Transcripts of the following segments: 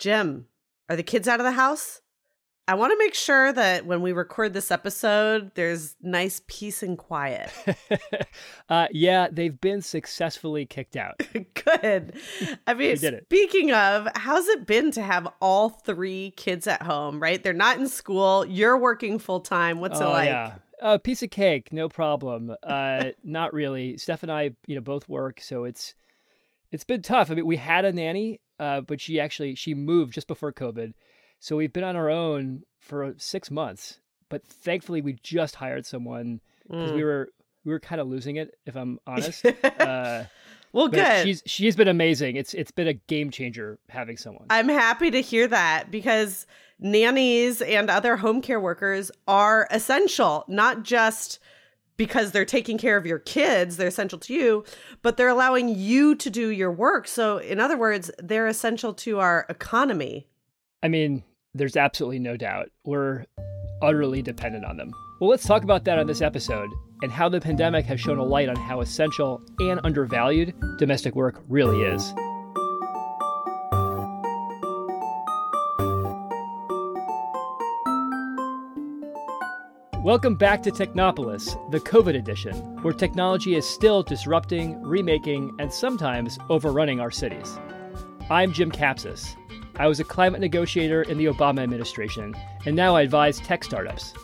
Jim, are the kids out of the house? I want to make sure that when we record this episode, there's nice peace and quiet. uh, yeah, they've been successfully kicked out. Good. I mean, speaking of, how's it been to have all three kids at home, right? They're not in school. You're working full time. What's oh, it like? Yeah. A piece of cake, no problem. Uh, not really. Steph and I, you know, both work, so it's it's been tough. I mean, we had a nanny, uh, but she actually she moved just before COVID so we've been on our own for six months, but thankfully we just hired someone because mm. we were we were kind of losing it, if I'm honest. uh, well, good. She's she's been amazing. It's it's been a game changer having someone. I'm happy to hear that because nannies and other home care workers are essential, not just because they're taking care of your kids, they're essential to you, but they're allowing you to do your work. So, in other words, they're essential to our economy. I mean, there's absolutely no doubt. We're utterly dependent on them. Well, let's talk about that on this episode and how the pandemic has shown a light on how essential and undervalued domestic work really is. Welcome back to Technopolis, the COVID edition, where technology is still disrupting, remaking, and sometimes overrunning our cities. I'm Jim Kapsis. I was a climate negotiator in the Obama administration, and now I advise tech startups.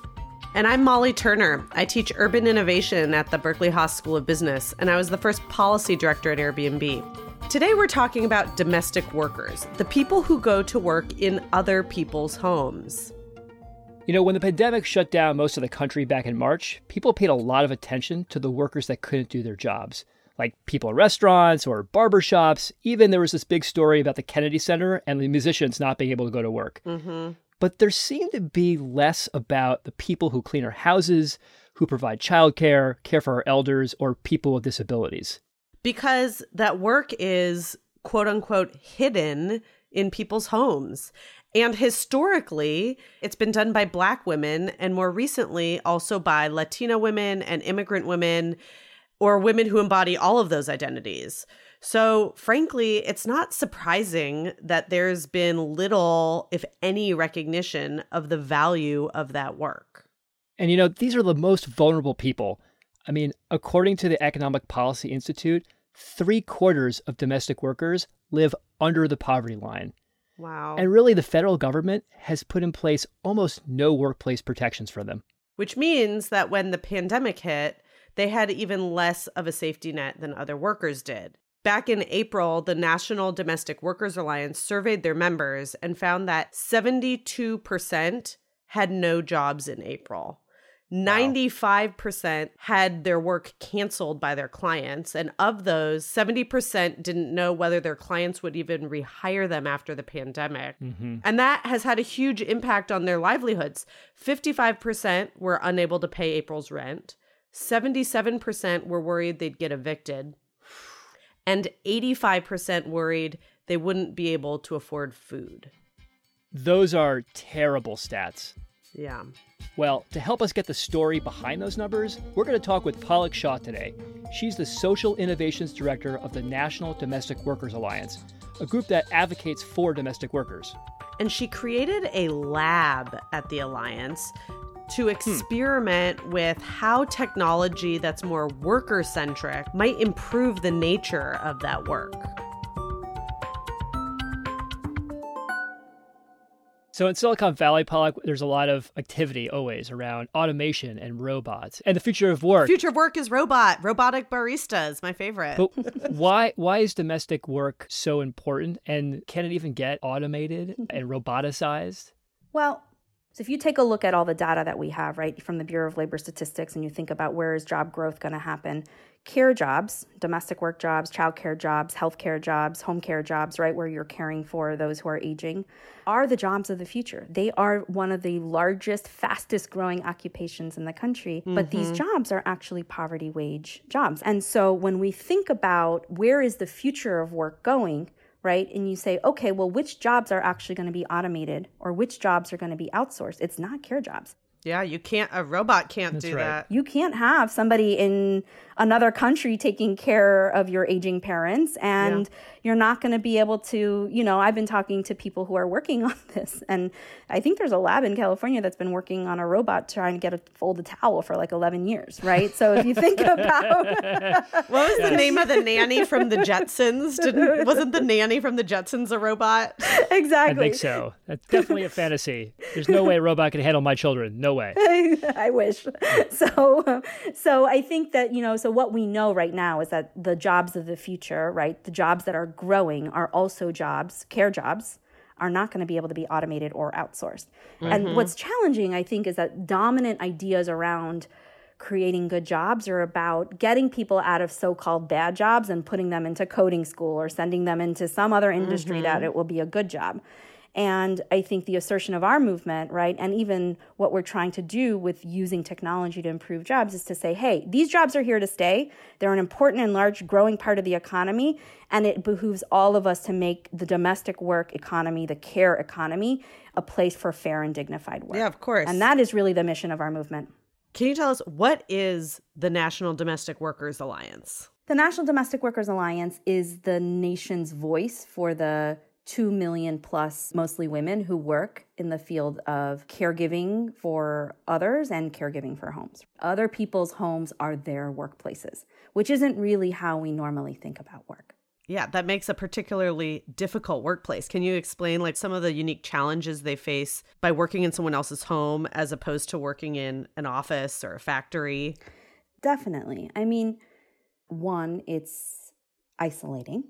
And I'm Molly Turner. I teach urban innovation at the Berkeley Haas School of Business, and I was the first policy director at Airbnb. Today, we're talking about domestic workers, the people who go to work in other people's homes. You know, when the pandemic shut down most of the country back in March, people paid a lot of attention to the workers that couldn't do their jobs like people in restaurants or barbershops. Even there was this big story about the Kennedy Center and the musicians not being able to go to work. Mm-hmm. But there seemed to be less about the people who clean our houses, who provide childcare, care for our elders, or people with disabilities. Because that work is quote unquote hidden in people's homes. And historically, it's been done by Black women, and more recently, also by Latina women and immigrant women or women who embody all of those identities. So, frankly, it's not surprising that there's been little, if any, recognition of the value of that work. And you know, these are the most vulnerable people. I mean, according to the Economic Policy Institute, three quarters of domestic workers live under the poverty line. Wow. And really, the federal government has put in place almost no workplace protections for them. Which means that when the pandemic hit, they had even less of a safety net than other workers did. Back in April, the National Domestic Workers Alliance surveyed their members and found that 72% had no jobs in April. Wow. 95% had their work canceled by their clients. And of those, 70% didn't know whether their clients would even rehire them after the pandemic. Mm-hmm. And that has had a huge impact on their livelihoods. 55% were unable to pay April's rent. 77% were worried they'd get evicted, and 85% worried they wouldn't be able to afford food. Those are terrible stats. Yeah. Well, to help us get the story behind those numbers, we're going to talk with Palak Shah today. She's the Social Innovations Director of the National Domestic Workers Alliance, a group that advocates for domestic workers. And she created a lab at the Alliance to hmm. experiment hmm. with how technology that's more worker centric might improve the nature of that work. So in Silicon Valley, Palak, there's a lot of activity always around automation and robots and the future of work. Future of work is robot, robotic baristas, my favorite. But why why is domestic work so important and can it even get automated and roboticized? Well, so if you take a look at all the data that we have, right, from the Bureau of Labor Statistics, and you think about where is job growth going to happen, care jobs, domestic work jobs, childcare jobs, healthcare jobs, home care jobs, right, where you're caring for those who are aging, are the jobs of the future. They are one of the largest, fastest growing occupations in the country, mm-hmm. but these mm-hmm. jobs are actually poverty wage jobs. And so when we think about where is the future of work going, right? And you say, okay, well, which jobs are actually going to be automated or which jobs are going to be outsourced? It's not care jobs. Yeah, you can't, a robot can't That's do right. that. You can't have somebody in another country taking care of your aging parents and yeah. you're not going to be able to you know i've been talking to people who are working on this and i think there's a lab in california that's been working on a robot trying to get a fold a towel for like 11 years right? So if you think about what was the name of the nanny from the jetsons? Didn't, wasn't the nanny from the jetsons a robot? Exactly. I think so. That's definitely a fantasy. There's no way a robot can handle my children. No way. I wish. So so i think that you know so what we know right now is that the jobs of the future, right, the jobs that are growing are also jobs, care jobs, are not going to be able to be automated or outsourced. Mm-hmm. And what's challenging, I think, is that dominant ideas around creating good jobs are about getting people out of so-called bad jobs and putting them into coding school or sending them into some other industry mm-hmm. that it will be a good job. And I think the assertion of our movement, right, and even what we're trying to do with using technology to improve jobs is to say, hey, these jobs are here to stay. They're an important and large growing part of the economy. And it behooves all of us to make the domestic work economy, the care economy, a place for fair and dignified work. Yeah, of course. And that is really the mission of our movement. Can you tell us what is the National Domestic Workers Alliance? The National Domestic Workers Alliance is the nation's voice for the 2 million plus, mostly women, who work in the field of caregiving for others and caregiving for homes. Other people's homes are their workplaces, which isn't really how we normally think about work. Yeah, that makes a particularly difficult workplace. Can you explain like some of the unique challenges they face by working in someone else's home as opposed to working in an office or a factory? Definitely. I mean, one, it's isolating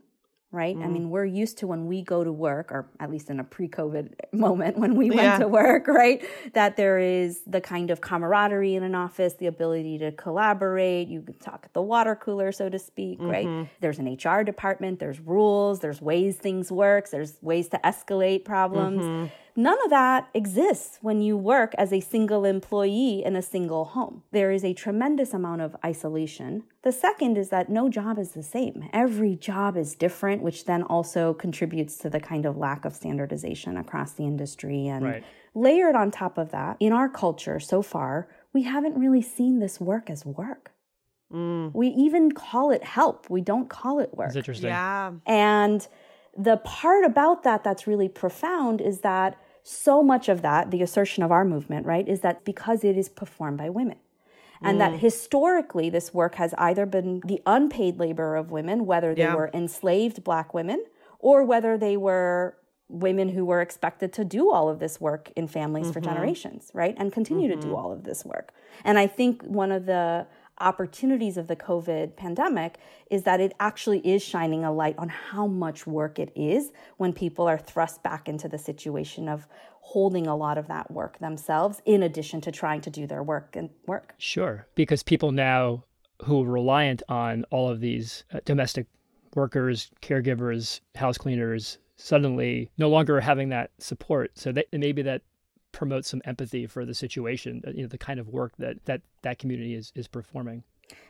right? Mm. I mean, we're used to when we go to work, or at least in a pre COVID moment when we went yeah. to work, right? That there is the kind of camaraderie in an office, the ability to collaborate. You can talk at the water cooler, so to speak, mm-hmm. right? There's an HR department, there's rules, there's ways things work, there's ways to escalate problems. Mm-hmm. None of that exists when you work as a single employee in a single home. There is a tremendous amount of isolation. The second is that no job is the same. Every job is different, which then also contributes to the kind of lack of standardization across the industry. And right. layered on top of that, in our culture so far, we haven't really seen this work as work. Mm. We even call it help. We don't call it work. That's interesting. Yeah. And the part about that that's really profound is that so much of that, the assertion of our movement, right, is that because it is performed by women. And mm. that historically, this work has either been the unpaid labor of women, whether they yeah. were enslaved black women or whether they were women who were expected to do all of this work in families mm-hmm. for generations, right? And continue mm-hmm. to do mm-hmm. all of this work. And I think one of the opportunities of the COVID pandemic is that it actually is shining a light on how much work it is when people are thrust back into the situation of holding a lot of that work themselves in addition to trying to do their work and work. Sure, because people now who are reliant on all of these uh, domestic workers, caregivers, house cleaners suddenly no longer having that support. So that maybe that promote some empathy for the situation, uh, you know, the kind of work that that that community is is performing.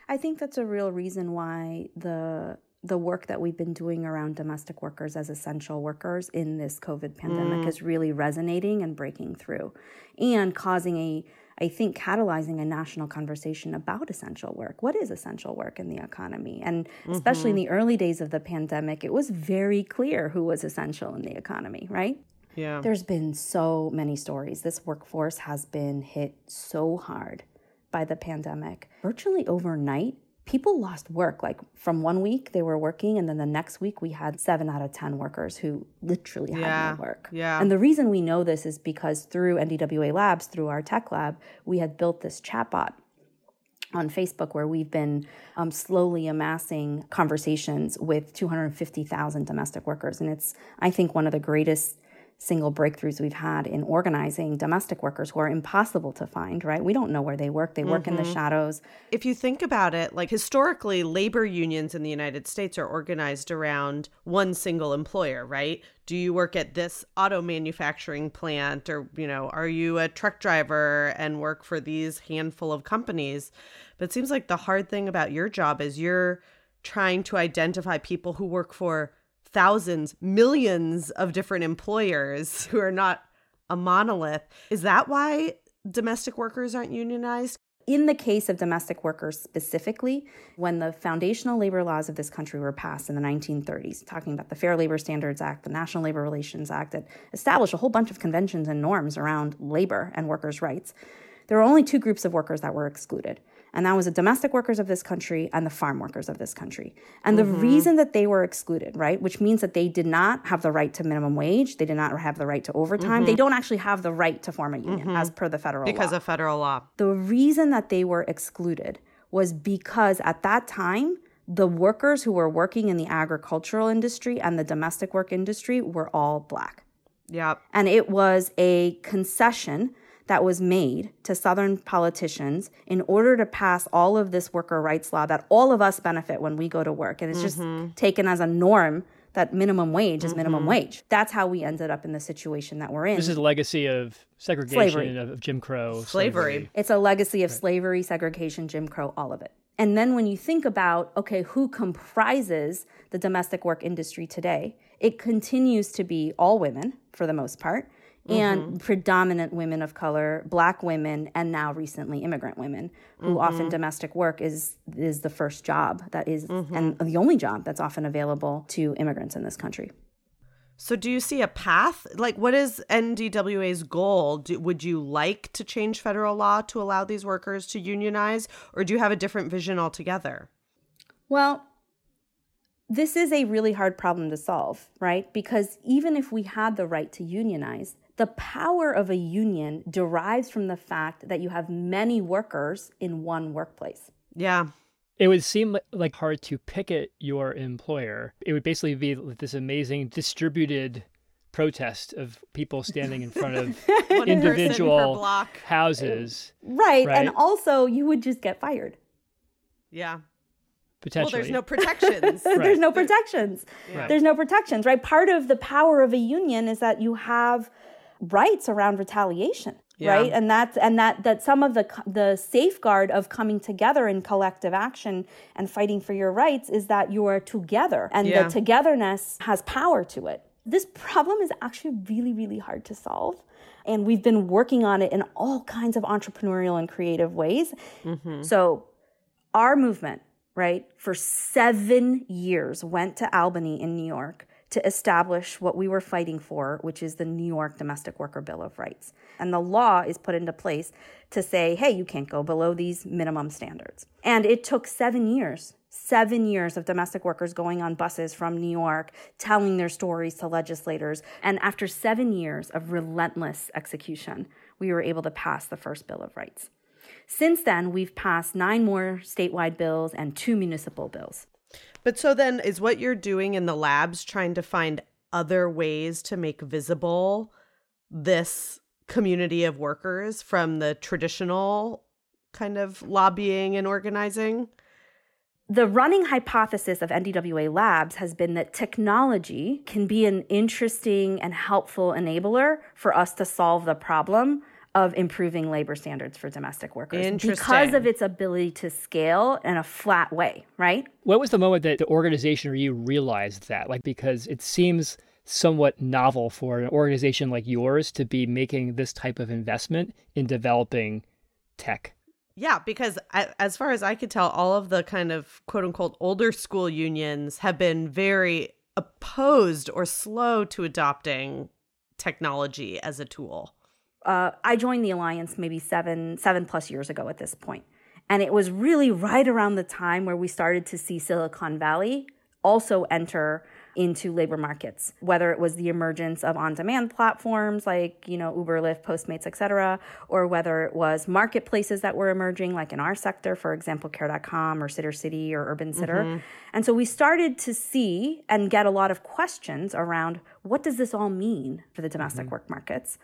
I think that's a real reason why the the work that we've been doing around domestic workers as essential workers in this COVID pandemic mm. is really resonating and breaking through and causing a I think catalyzing a national conversation about essential work. What is essential work in the economy? And especially mm-hmm. in the early days of the pandemic, it was very clear who was essential in the economy, right? Yeah. There's been so many stories. This workforce has been hit so hard by the pandemic. Virtually overnight, people lost work. Like from one week they were working, and then the next week we had seven out of 10 workers who literally had yeah. no work. Yeah. And the reason we know this is because through NDWA Labs, through our tech lab, we had built this chatbot on Facebook where we've been um, slowly amassing conversations with 250,000 domestic workers. And it's, I think, one of the greatest single breakthroughs we've had in organizing domestic workers who are impossible to find, right? We don't know where they work. They work mm-hmm. in the mm-hmm. shadows. If you think about it, like historically, labor unions in the United States are organized around one single employer, right? Do you work at this auto manufacturing plant or, you know, are you a truck driver and work for these handful of companies? But it seems like the hard thing about your job is you're trying to identify people who work for thousands, millions of different employers who are not a monolith. Is that why domestic workers aren't unionized? in the case of domestic workers specifically, when the foundational labor laws of this country were passed in the 1930s, talking about the Fair Labor Standards Act, the National Labor Relations Act, that established a whole bunch of conventions and norms around labor and workers' rights, there were only two groups of workers that were excluded and that was the domestic workers of this country and the farm workers of this country. And mm-hmm. the reason that they were excluded, right, which means that they did not have the right to minimum wage, they did not have the right to overtime, mm-hmm. they don't actually have the right to form a union mm-hmm. as per the federal because law. of federal law. The reason that they were excluded was because at that time, the workers who were working in the agricultural industry and the domestic work industry were all black. Yep. And it was a concession that was made to Southern politicians in order to pass all of this worker rights law that all of us benefit when we go to work. And it's mm-hmm. just taken as a norm that minimum wage is mm-hmm. minimum wage. That's how we ended up in the situation that we're in. This is a legacy of segregation, of, of, Jim Crow, slavery. slavery. It's a legacy of right. slavery, segregation, Jim Crow, all of it. And then when you think about, okay, who comprises the domestic work industry today, it continues to be all women for the most part and mm-hmm. predominant women of color, black women, and now recently immigrant women, who mm-hmm. often domestic work is is the first job that is, mm-hmm. and the only job that's often available to immigrants in this country. So, do you see a path? Like, what is NDWA's goal? Do, would you like to change federal law to allow these workers to unionize, or do you have a different vision altogether? Well, this is a really hard problem to solve, right? Because even if we had the right to unionize, the power of a union derives from the fact that you have many workers in one workplace. Yeah. It would seem like hard to picket your employer. It would basically be this amazing distributed protest of people standing in front of individual houses. Right. right. And also, you would just get fired. Yeah. Potentially. Well, there's no protections. right. There's no protections. Right. There's no protections, right? Part of the power of a union is that you have rights around retaliation. Yeah. right and that's and that that some of the the safeguard of coming together in collective action and fighting for your rights is that you are together and yeah. the togetherness has power to it this problem is actually really really hard to solve and we've been working on it in all kinds of entrepreneurial and creative ways mm-hmm. so our movement right for 7 years went to Albany in New York to establish what we were fighting for, which is the New York Domestic Worker Bill of Rights. And the law is put into place to say, hey, you can't go below these minimum standards. And it took seven years seven years of domestic workers going on buses from New York, telling their stories to legislators. And after seven years of relentless execution, we were able to pass the first Bill of Rights. Since then, we've passed nine more statewide bills and two municipal bills. But so then is what you're doing in the labs trying to find other ways to make visible this community of workers from the traditional kind of lobbying and organizing? The running hypothesis of NDWA Labs has been that technology can be an interesting and helpful enabler for us to solve the problem of improving labor standards for domestic workers because of its ability to scale in a flat way, right? What was the moment that the organization or you realized that? Like, because it seems somewhat novel for an organization like yours to be making this type of investment in developing tech. Yeah, because as far as I could tell, all of the kind of quote unquote older school unions have been very opposed or slow to adopting technology as a tool uh, I joined the alliance maybe seven seven plus years ago at this point, and it was really right around the time where we started to see Silicon Valley also enter into labor markets whether it was the emergence of on-demand platforms like you know uber lyft postmates etc or whether it was marketplaces that were emerging like in our sector for example care.com or Sittercity or UrbanSitter mm-hmm. and so we started to see and get a lot of questions around what does this all mean for the domestic mm-hmm. work markets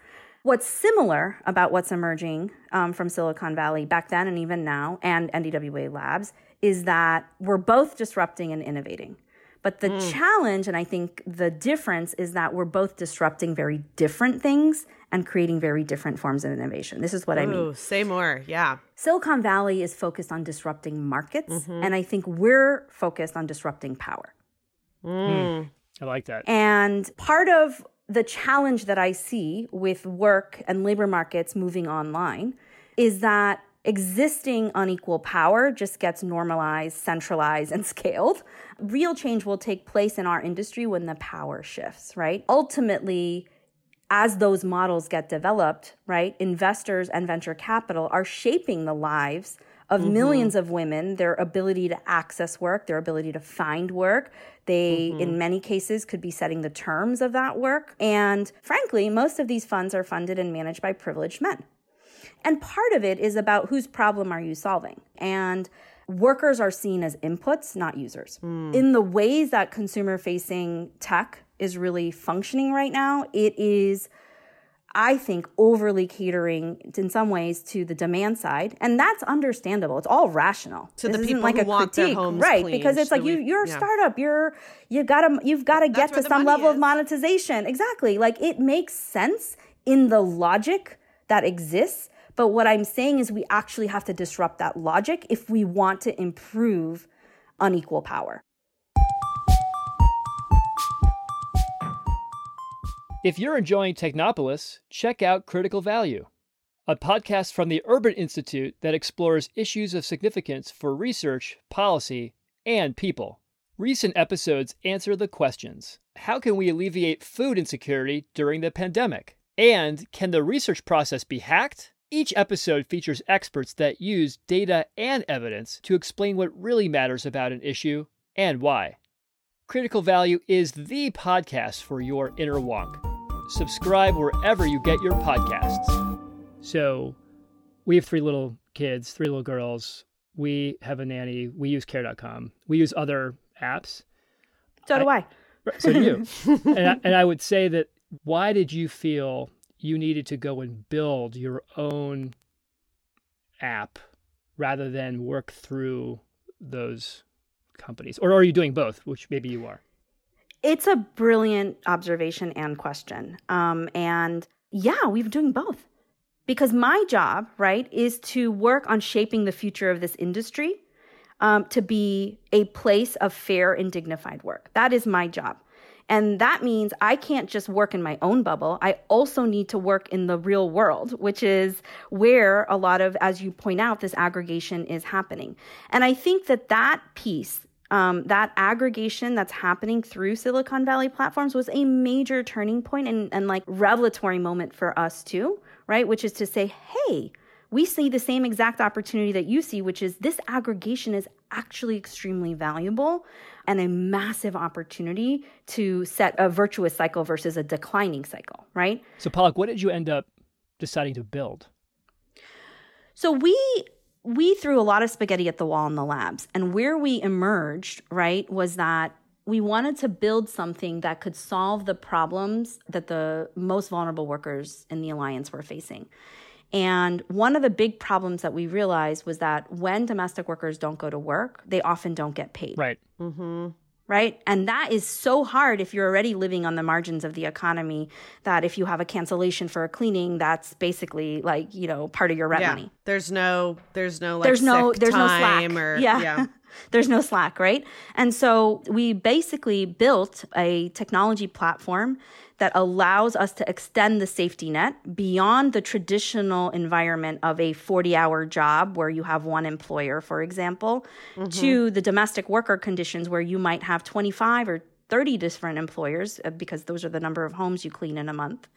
What's similar about what's emerging um, from Silicon Valley back then and even now, and NDWA Labs, is that we're both disrupting and innovating. But the mm. challenge, and I think the difference, is that we're both disrupting very different things and creating very different forms of innovation. This is what Ooh, I mean. Say more. Yeah. Silicon Valley is focused on disrupting markets, mm-hmm. and I think we're focused on disrupting power. Mm. I like that. And part of the challenge that I see with work and labor markets moving online is that existing unequal power just gets normalized, centralized, and scaled. Real change will take place in our industry when the power shifts, right? Ultimately, as those models get developed, right, investors and venture capital are shaping the lives of mm-hmm. millions of women, their ability to access work, their ability to find work. They, mm-hmm. in many cases, could be setting the terms of that work. And frankly, most of these funds are funded and managed by privileged men. And part of it is about whose problem are you solving? And workers are seen as inputs, not users. Mm. In the ways that consumer facing tech is really functioning right now, it is I think, overly catering in some ways to the demand side, and that's understandable. It's all rational. To this the people like who want critique, their homes right? Clean, because it's like you, you're a yeah. startup. You're you gotta you've got to get to some level is. of monetization. Exactly. Like it makes sense in the logic that exists. But what I'm saying is, we actually have to disrupt that logic if we want to improve unequal power. If you're enjoying Technopolis, check out Critical Value, a podcast from the Urban Institute that explores issues of significance for research, policy, and people. Recent episodes answer the questions How can we alleviate food insecurity during the pandemic? And can the research process be hacked? Each episode features experts that use data and evidence to explain what really matters about an issue and why. Critical Value is the podcast for your inner wonk subscribe wherever you get your podcasts. So, we have three little kids, three little girls. We have a nanny. We use care.com. We use other apps. So do I. I. So do you. and, I, and I would say that why did you feel you needed to go and build your own app rather than work through those companies? Or are you doing both, which maybe you are? It's a brilliant observation and question. Um, and yeah, we've been doing both. Because my job, right, is to work on shaping the future of this industry um, to be a place of fair and dignified work. That is my job. And that means I can't just work in my own bubble. I also need to work in the real world, which is where a lot of, as you point out, this aggregation is happening. And I think that that piece um, that aggregation that's happening through Silicon Valley platforms was a major turning point and, and like revelatory moment for us too, right? Which is to say, hey, we see the same exact opportunity that you see, which is this aggregation is actually extremely valuable and a massive opportunity to set a virtuous cycle versus a declining cycle, right? So, Palak, what did you end up deciding to build? So, we we threw a lot of spaghetti at the wall in the labs. And where we emerged, right, was that we wanted to build something that could solve the problems that the most vulnerable workers in the alliance were facing. And one of the big problems that we realized was that when domestic workers don't go to work, they often don't get paid. Right. Mm-hmm right? And that is so hard if you're already living on the margins of the economy that if you have a cancellation for a cleaning, that's basically like, you know, part of your rent yeah. money. There's no there's no like there's no there's no slack. Or, yeah. yeah. there's no slack, right? And so we basically built a technology platform that allows us to extend the safety net beyond the traditional environment of a 40 hour job where you have one employer, for example, mm-hmm. to the domestic worker conditions where you might have 25 or 30 different employers uh, because those are the number of homes you clean in a month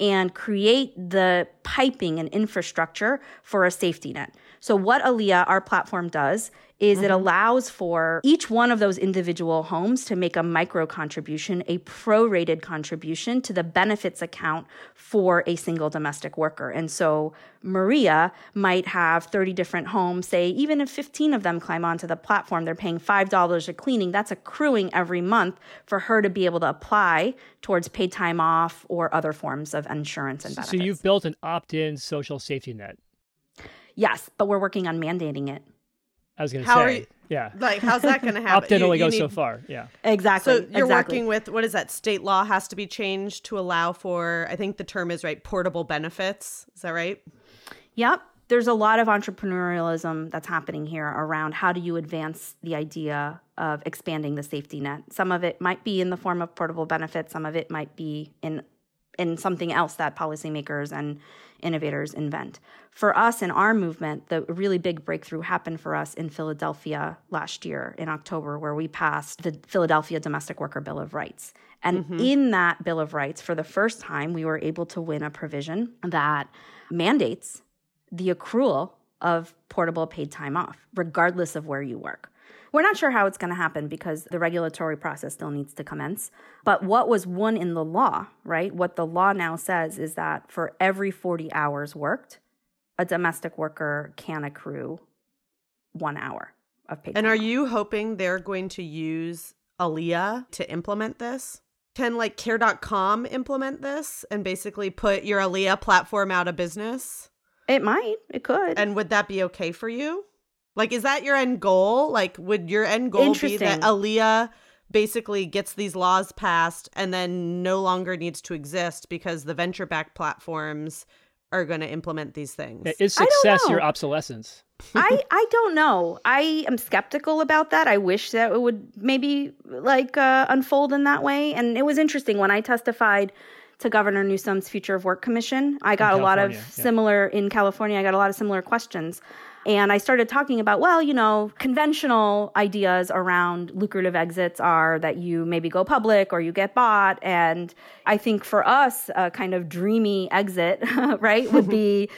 and create the piping and infrastructure for a safety net. So, what Alia, our platform, does is mm-hmm. it allows for each one of those individual homes to make a micro contribution, a prorated contribution to the benefits account for a single domestic worker. And so Maria might have 30 different homes, say, even if 15 of them climb onto the platform, they're paying $5 a cleaning. That's accruing every month for her to be able to apply towards paid time off or other forms of insurance and benefits. So you've built an opt in social safety net. Yes, but we're working on mandating it. I was going to say, you, yeah. Like, how's that going to happen? Opt-in only goes so far. Yeah. Exactly. So you're exactly. working with what is that? State law has to be changed to allow for. I think the term is right. Portable benefits. Is that right? Yep. There's a lot of entrepreneurialism that's happening here around how do you advance the idea of expanding the safety net. Some of it might be in the form of portable benefits. Some of it might be in in something else that policymakers and innovators invent. For us in our movement, the really big breakthrough happened for us in Philadelphia last year in October, where we passed the Philadelphia Domestic Worker Bill of Rights. And mm-hmm. in that Bill of Rights, for the first time, we were able to win a provision that mandates the accrual of portable paid time off, regardless of where you work. We're not sure how it's going to happen because the regulatory process still needs to commence. But what was won in the law, right? What the law now says is that for every 40 hours worked, a domestic worker can accrue one hour of paid And are you hoping they're going to use Alia to implement this? Can like care.com implement this and basically put your Alia platform out of business? It might. It could. And would that be okay for you? Like, is that your end goal? Like, would your end goal be that Alia basically gets these laws passed and then no longer needs to exist because the venture backed platforms are going to implement these things? Is success your obsolescence? I, I don't know. I am skeptical about that. I wish that it would maybe like uh, unfold in that way. And it was interesting when I testified to Governor Newsom's Future of Work Commission. I got a lot of yeah. similar in California. I got a lot of similar questions. And I started talking about, well, you know, conventional ideas around lucrative exits are that you maybe go public or you get bought. And I think for us, a kind of dreamy exit, right, would be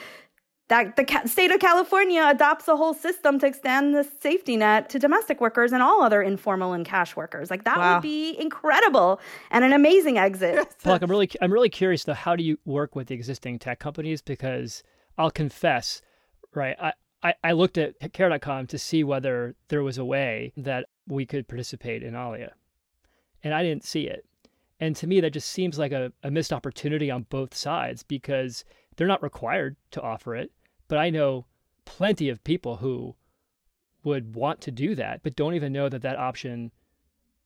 that the state of California adopts a whole system to extend the safety net to domestic workers and all other informal and cash workers. Like that wow. would be incredible and an amazing exit. Look, I'm really, I'm really curious though. How do you work with the existing tech companies? Because I'll confess, right? I, I, I looked at care.com to see whether there was a way that we could participate in Alia, and I didn't see it. And to me, that just seems like a, a missed opportunity on both sides because they're not required to offer it. But I know plenty of people who would want to do that, but don't even know that that option,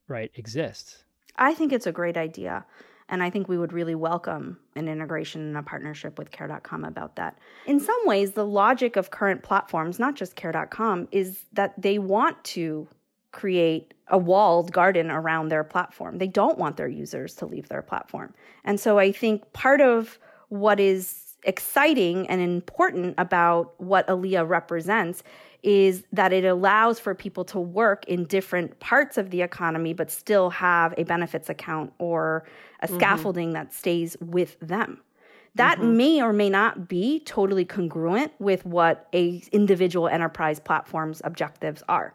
right, exists. I think it's a great idea. And I think we would really welcome an integration and a partnership with care.com about that. In some ways, the logic of current platforms, not just care.com, is that they want to create a walled garden around their platform. They don't want their users to leave their platform. And so I think part of what is exciting and important about what Alia represents is that it allows for people to work in different parts of the economy but still have a benefits account or a mm-hmm. scaffolding that stays with them that mm-hmm. may or may not be totally congruent with what a individual enterprise platform's objectives are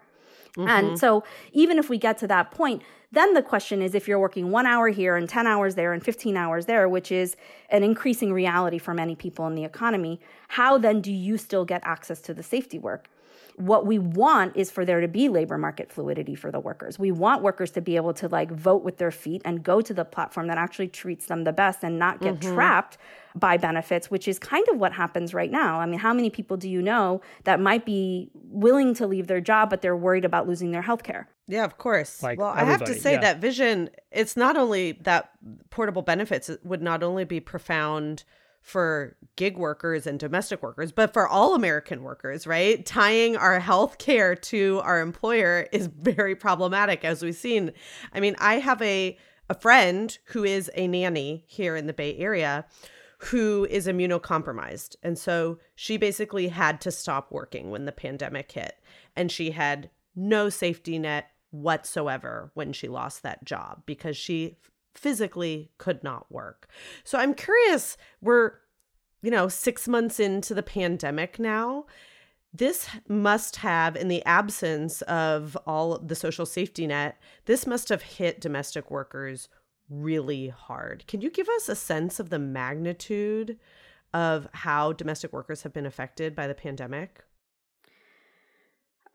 mm-hmm. and so even if we get to that point then the question is if you're working one hour here and 10 hours there and 15 hours there, which is an increasing reality for many people in the economy, how then do you still get access to the safety work? What we want is for there to be labor market fluidity for the workers. We want workers to be able to like vote with their feet and go to the platform that actually treats them the best and not get mm-hmm. trapped by benefits, which is kind of what happens right now. I mean, how many people do you know that might be willing to leave their job, but they're worried about losing their health care? Yeah, of course. Like well, I have to say yeah. that vision, it's not only that portable benefits would not only be profound for gig workers and domestic workers, but for all American workers, right? Tying our health care to our employer is very problematic, as we've seen. I mean, I have a, a friend who is a nanny here in the Bay Area who is immunocompromised. And so she basically had to stop working when the pandemic hit. And she had no safety net whatsoever when she lost that job because she physically could not work. So I'm curious, we're, you know, six months into the pandemic now. This must have, in the absence of all the social safety net, this must have hit domestic workers really hard. Can you give us a sense of the magnitude of how domestic workers have been affected by the pandemic?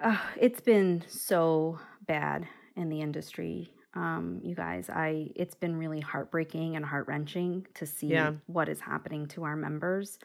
Uh, it's been so bad in the industry um, you guys. I it's been really heartbreaking and heart wrenching to see yeah. what is happening to our members.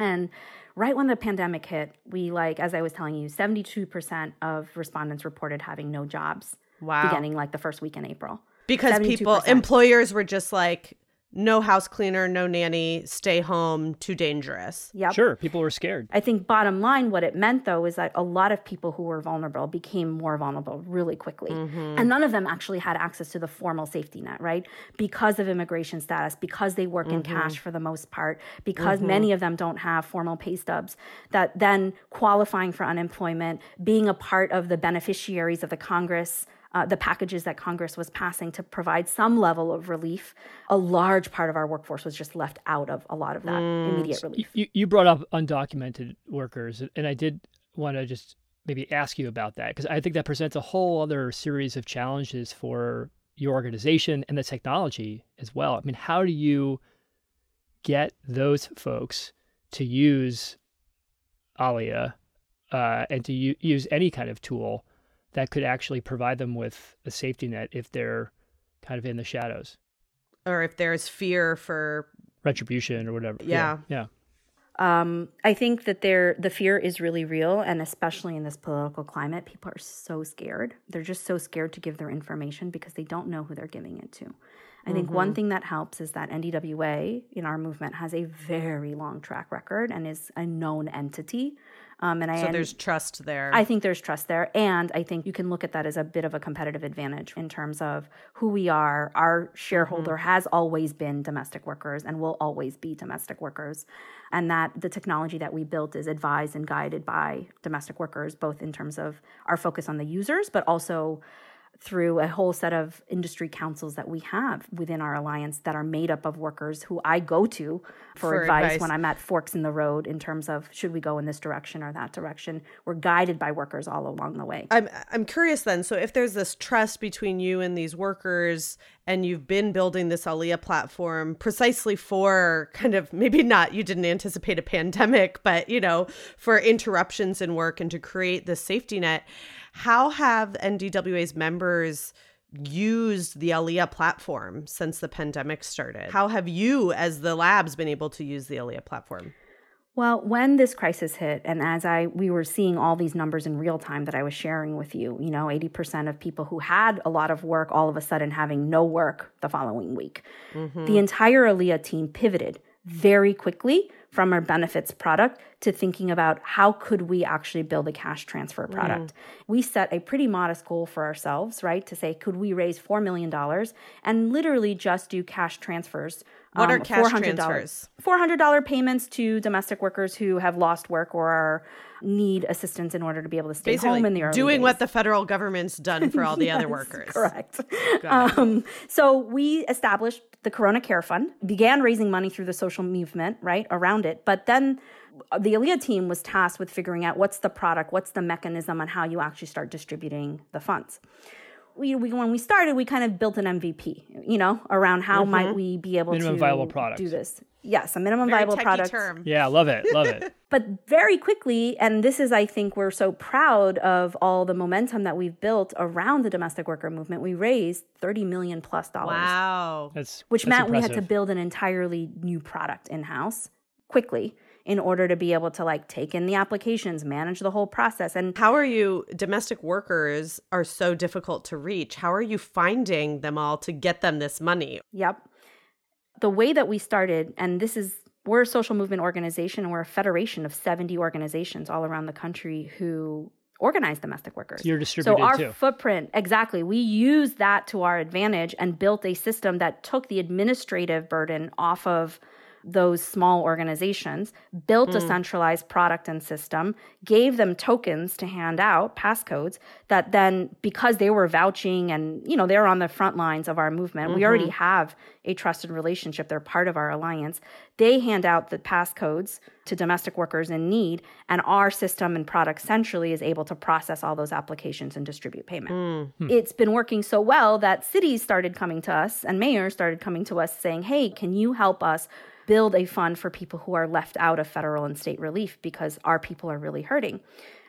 And right when the pandemic hit, we like, as I was telling you, 72% of respondents reported having no jobs. Wow. Beginning like the first week in April. Because 72%. people, employers were just like, no house cleaner, no nanny, stay home, too dangerous. Yeah. Sure, people were scared. I think bottom line, what it meant though is that a lot of people who were vulnerable became more vulnerable really quickly. Mm-hmm. And none of them actually had access to the formal safety net, right? Because of immigration status, because they work in mm-hmm. cash for the most part, because mm-hmm. many of them don't have formal pay stubs, that then qualifying for unemployment, being a part of the beneficiaries of the Congress uh, the packages that Congress was passing to provide some level of relief, a large part of our workforce was just left out of a lot of that immediate relief. You, you brought up undocumented workers, and I did want to just maybe ask you about that because I think that presents a whole other series of challenges for your organization and the technology as well. I mean, how do you get those folks to use Alia uh, and to u- use any kind of tool that could actually provide them with a safety net if they're kind of in the shadows, Or if there's fear for, retribution or whatever. Yeah. yeah. Um, I think that there the fear is really real, and especially in this political climate, people are so scared. They're just so scared to give their information because they don't know who they're giving it to. I think one thing that helps is that NDWA in our movement has a very long track record and is a known entity. Um, and I so there's trust there. I think there's trust there. And I think you can look at that as a bit of a competitive advantage in terms of who we are. Our shareholder has always been domestic workers and will always be domestic workers. And that the technology that we built is advised and guided by domestic workers, both in terms of our focus on the users, but also through a whole set of industry councils that we have within our alliance that are made up of workers who I go to for, For advice, advice. when I'm at forks in the road in terms of should we go in this direction or that direction. We're guided by workers all along the way. I'm I'm curious then. So if there's this trust between you and these workers and you've been building this Alia platform precisely for kind of maybe not you didn't anticipate a pandemic, but you know, for interruptions in work and to create this safety net, how have NDWA's members used the Alia platform since the pandemic started? How have you as the labs been able to use the Alia platform? Well, when this crisis hit, and as I we were seeing all these numbers in real time that I was sharing with you, you know, eighty percent of people who had a lot of work all of a sudden having no work the following week, mm-hmm. the entire Alia team pivoted very quickly from our benefits product to thinking about how could we actually build a cash transfer mm. product. We set a pretty modest goal for ourselves, right? To say, could we raise $4 million and literally just do cash transfers? What um, are cash $400 transfers? $400 payments to domestic workers who have lost work or are need assistance in order to be able to stay home in the early doing days. what the federal government's done for all the other workers. Correct. Um, so we established the Corona Care Fund, began raising money through the social movement, right, around it. But then the Alia team was tasked with figuring out what's the product, what's the mechanism, and how you actually start distributing the funds. We, we, when we started, we kind of built an MVP, you know, around how might mm-hmm. we be able Minimum to viable product. do this. Yes, a minimum Very viable product. term. Yeah, love it. Love it. But very quickly, and this is, I think, we're so proud of all the momentum that we've built around the domestic worker movement. We raised 30 million plus dollars, Wow. That's which that's meant we had to build an entirely new product in house quickly in order to be able to like take in the applications, manage the whole process. And How are you domestic workers are so difficult to reach? How are you finding them all to get them this money? Yep. The way that we started, and this is, we're a social movement organization and we're a federation of 70 organizations all around the country who organize domestic workers. You're distributed So our too. footprint, exactly. We used that to our advantage and built a system that took the administrative burden off of those small organizations, built a hmm. centralized product and system, gave them tokens to hand out, passcodes, that then because they were vouching and you know they're on the front lines of our movement, we already mm-hmm. have a trusted relationship. They're part of our alliance. They hand out the passcodes to domestic workers in need, and our system and product centrally is able to process all those applications and distribute payment. Hmm. Hmm. It's been working so well that cities started coming to us and mayors started coming to us saying, Hey, can you help us build a fund for people who are left out of federal and state relief because our people are really hurting?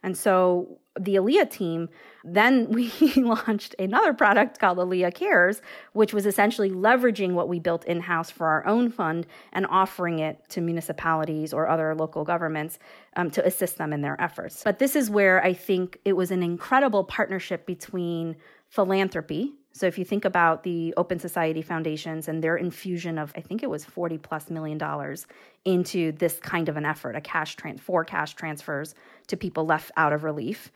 And so the Alia team, then we launched another product called Alia Cares, which was essentially leveraging what we built in house for our own fund and offering it to municipalities or other local governments um, to assist them in their efforts. But this is where I think it was an incredible partnership between philanthropy, So if you think about the Open Society Foundations and their infusion of, I think it was 40 plus million dollars into this kind of an effort, a cash tran- for cash transfers to people left out of relief,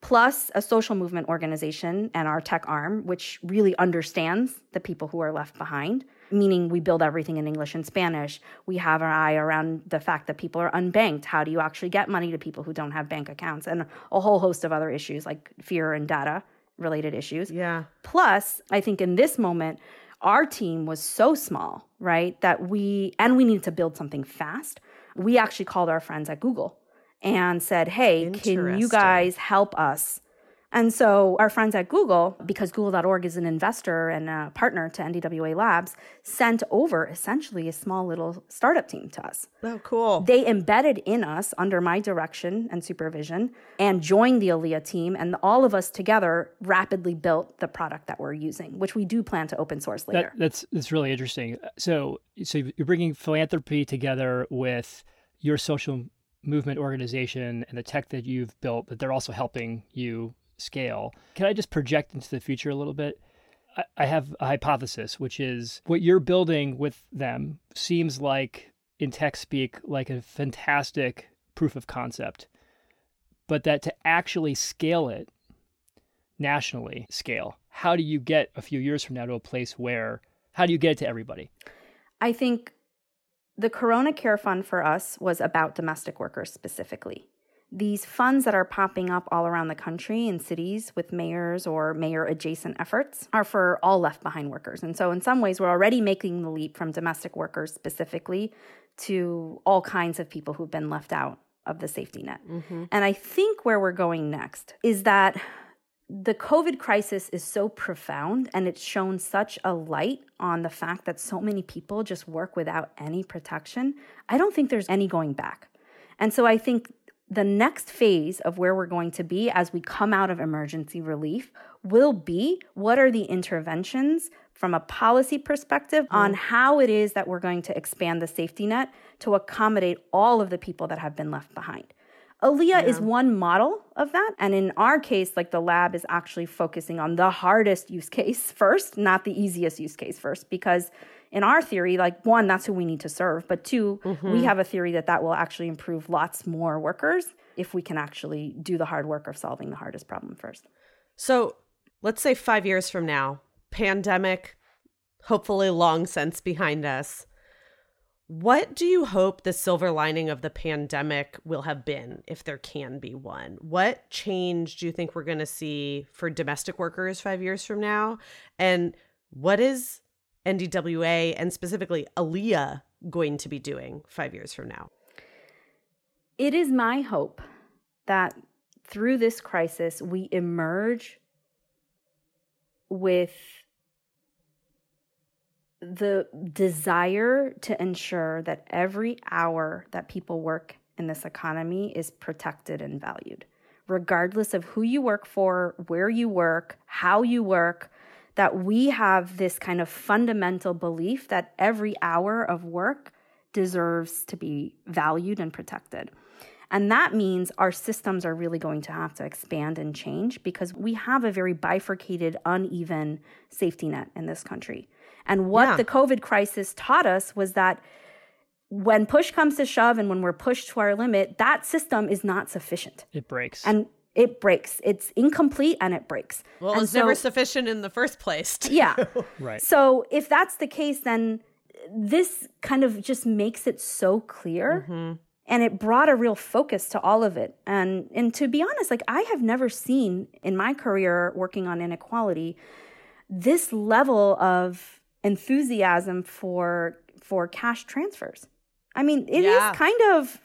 plus a social movement organization and our tech arm, which really understands the people who are left behind, meaning we build everything in English and Spanish. We have our eye around the fact that people are unbanked. How do you actually get money to people who don't have bank accounts? And a whole host of other issues like fear and data related issues. Yeah. Plus, I think in this moment, our team was so small, right? That we, and we needed to build something fast. We actually called our friends at Google and said, hey, can you guys help us? And so our friends at Google, because Google.org is an investor and a partner to NDWA Labs, sent over essentially a small little startup team to us. Oh, cool. They embedded in us under my direction and supervision and joined the Alia team. And all of us together rapidly built the product that we're using, which we do plan to open source later. That, that's that's really interesting. Uh, so so you're bringing philanthropy together with your social movement organization and the tech that you've built that they're also helping you scale. Can I just project into the future a little bit? I, I have a hypothesis, which is what you're building with them seems like in tech speak like a fantastic proof of concept, but that to actually scale it nationally scale, how do you get a few years from now to a place where how do you get it to everybody? I think the Corona Care Fund for us was about domestic workers specifically. These funds that are popping up all around the country in cities with mayors or mayor adjacent efforts are for all left behind workers. And so, in some ways, we're already making the leap from domestic workers specifically to all kinds of people who've been left out of the safety net. Mm-hmm. And I think where we're going next is that the COVID crisis is so profound and it's shown such a light on the fact that so many people just work without any protection. I don't think there's any going back. And so I think the next phase of where we're going to be as we come out of emergency relief will be what are the interventions from a policy perspective mm-hmm. on how it is that we're going to expand the safety net to accommodate all of the people that have been left behind. Alia is one model of that. And in our case, like the lab is actually focusing on the hardest use case first, not the easiest use case first, because in our theory, like one, that's who we need to serve. But 2 we mm-hmm. have a theory that that will actually improve lots more workers if we can actually do the hard work of solving the hardest problem first. So let's say five years from now, pandemic, hopefully long since behind us. What do you hope the silver lining of the pandemic will have been, if there can be one? What change do you think we're going to see for domestic workers five years from now? And what is NDWA and specifically Alia going to be doing five years from now? It is my hope that through this crisis, we emerge with the desire to ensure that every hour that people work in this economy is protected and valued, regardless of who you work for, where you work, how you work. That we have this kind of fundamental belief that every hour of work deserves to be valued and protected. And that means our systems are really going to have to expand and change because we have a very bifurcated, uneven safety net in this country. And what Yeah. the COVID crisis taught us was that when push comes to shove and when we're pushed to our limit, that system is not sufficient. It breaks. And it breaks. It's incomplete and it breaks. Well, And it's never sufficient in the first place. yeah. right. So if that's the case, then this kind of just makes it so clear. Mm-hmm. And it brought a real focus to all of it. And and to be honest, like I have never seen in my career working on inequality this level of enthusiasm for for cash transfers. I mean, it is Yeah. kind of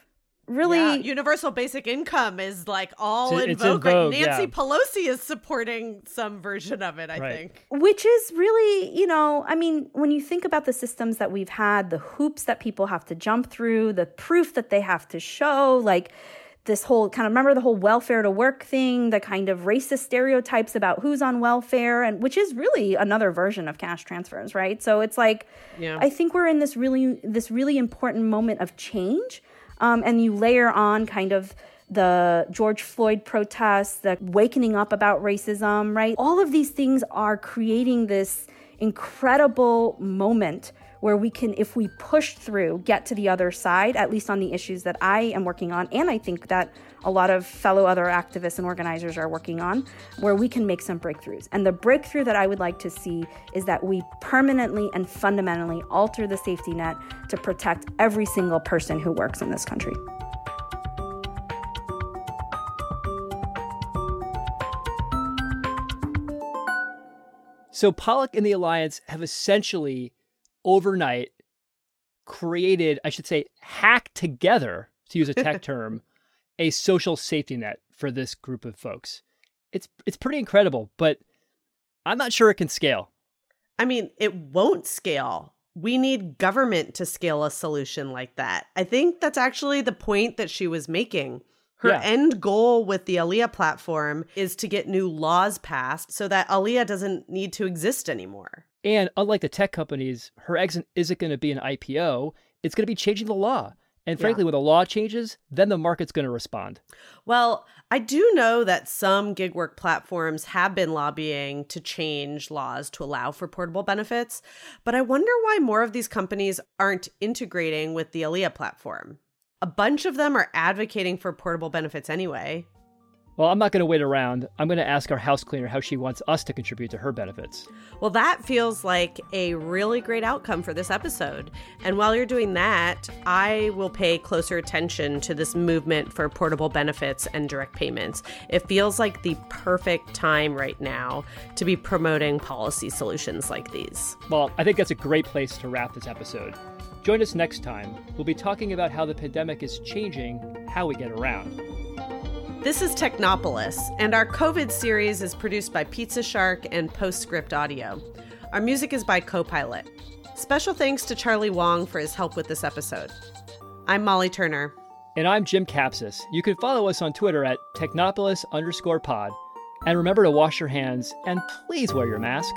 really Yeah, universal basic income is like all It's- in it's in vogue. right? Nancy yeah. Pelosi is supporting some version of it, I Right. think. which is really, you know, I mean, when you think about the systems that we've had, the hoops that people have to jump through, the proof that they have to show, like this whole kind of remember the whole welfare to work thing, the kind of racist stereotypes about who's on welfare, and which is really another version of cash transfers, right? So it's like, Yeah. I think we're in this really this really important moment of change, um, and you layer on kind of the George Floyd protests, the wakening up about racism, right? All of these things are creating this incredible moment where we can, if we push through, get to the other side, at least on the issues that I am working on. And I think that a lot of fellow other activists and organizers are working on, where we can make some breakthroughs. And the breakthrough that I would like to see is that we permanently and fundamentally alter the safety net to protect every single person who works in this country. So Palak and the Alliance have essentially overnight created, I should say, hacked together, to use a tech term, a social safety net for this group of folks. It's it's pretty incredible, but I'm not sure it can scale. I mean, it won't scale. We need government to scale a solution like that. I think that's actually the point that she was making. Her yeah. end goal with the Alia platform is to get new laws passed so that Alia doesn't need to exist anymore. And unlike the tech companies, her exit isn't going to be an IPO. It's going to be changing the law. And frankly, yeah. when the law changes, then the market's going to respond. Well, I do know that some gig work platforms have been lobbying to change laws to allow for portable benefits, but I wonder why more of these companies aren't integrating with the Alia platform. A bunch of them are advocating for portable benefits anyway. Well, I'm not going to wait around. I'm going to ask our house cleaner how she wants us to contribute to her benefits. Well, that feels like a really great outcome for this episode. And while you're doing that, I will pay closer attention to this movement for portable benefits and direct payments. It feels like the perfect time right now to be promoting policy solutions like these. Well, I think that's a great place to wrap this episode. Join us next time. We'll be talking about how the pandemic is changing how we get around. This is Technopolis, and our COVID series is produced by Pizza Shark and Postscript Audio. Our music is by Copilot. Special thanks to Charlie Wong for his help with this episode. I'm Molly Turner. And I'm Jim Kapsis. You can follow us on Twitter at Technopolis underscore pod. And remember to wash your hands and please wear your mask.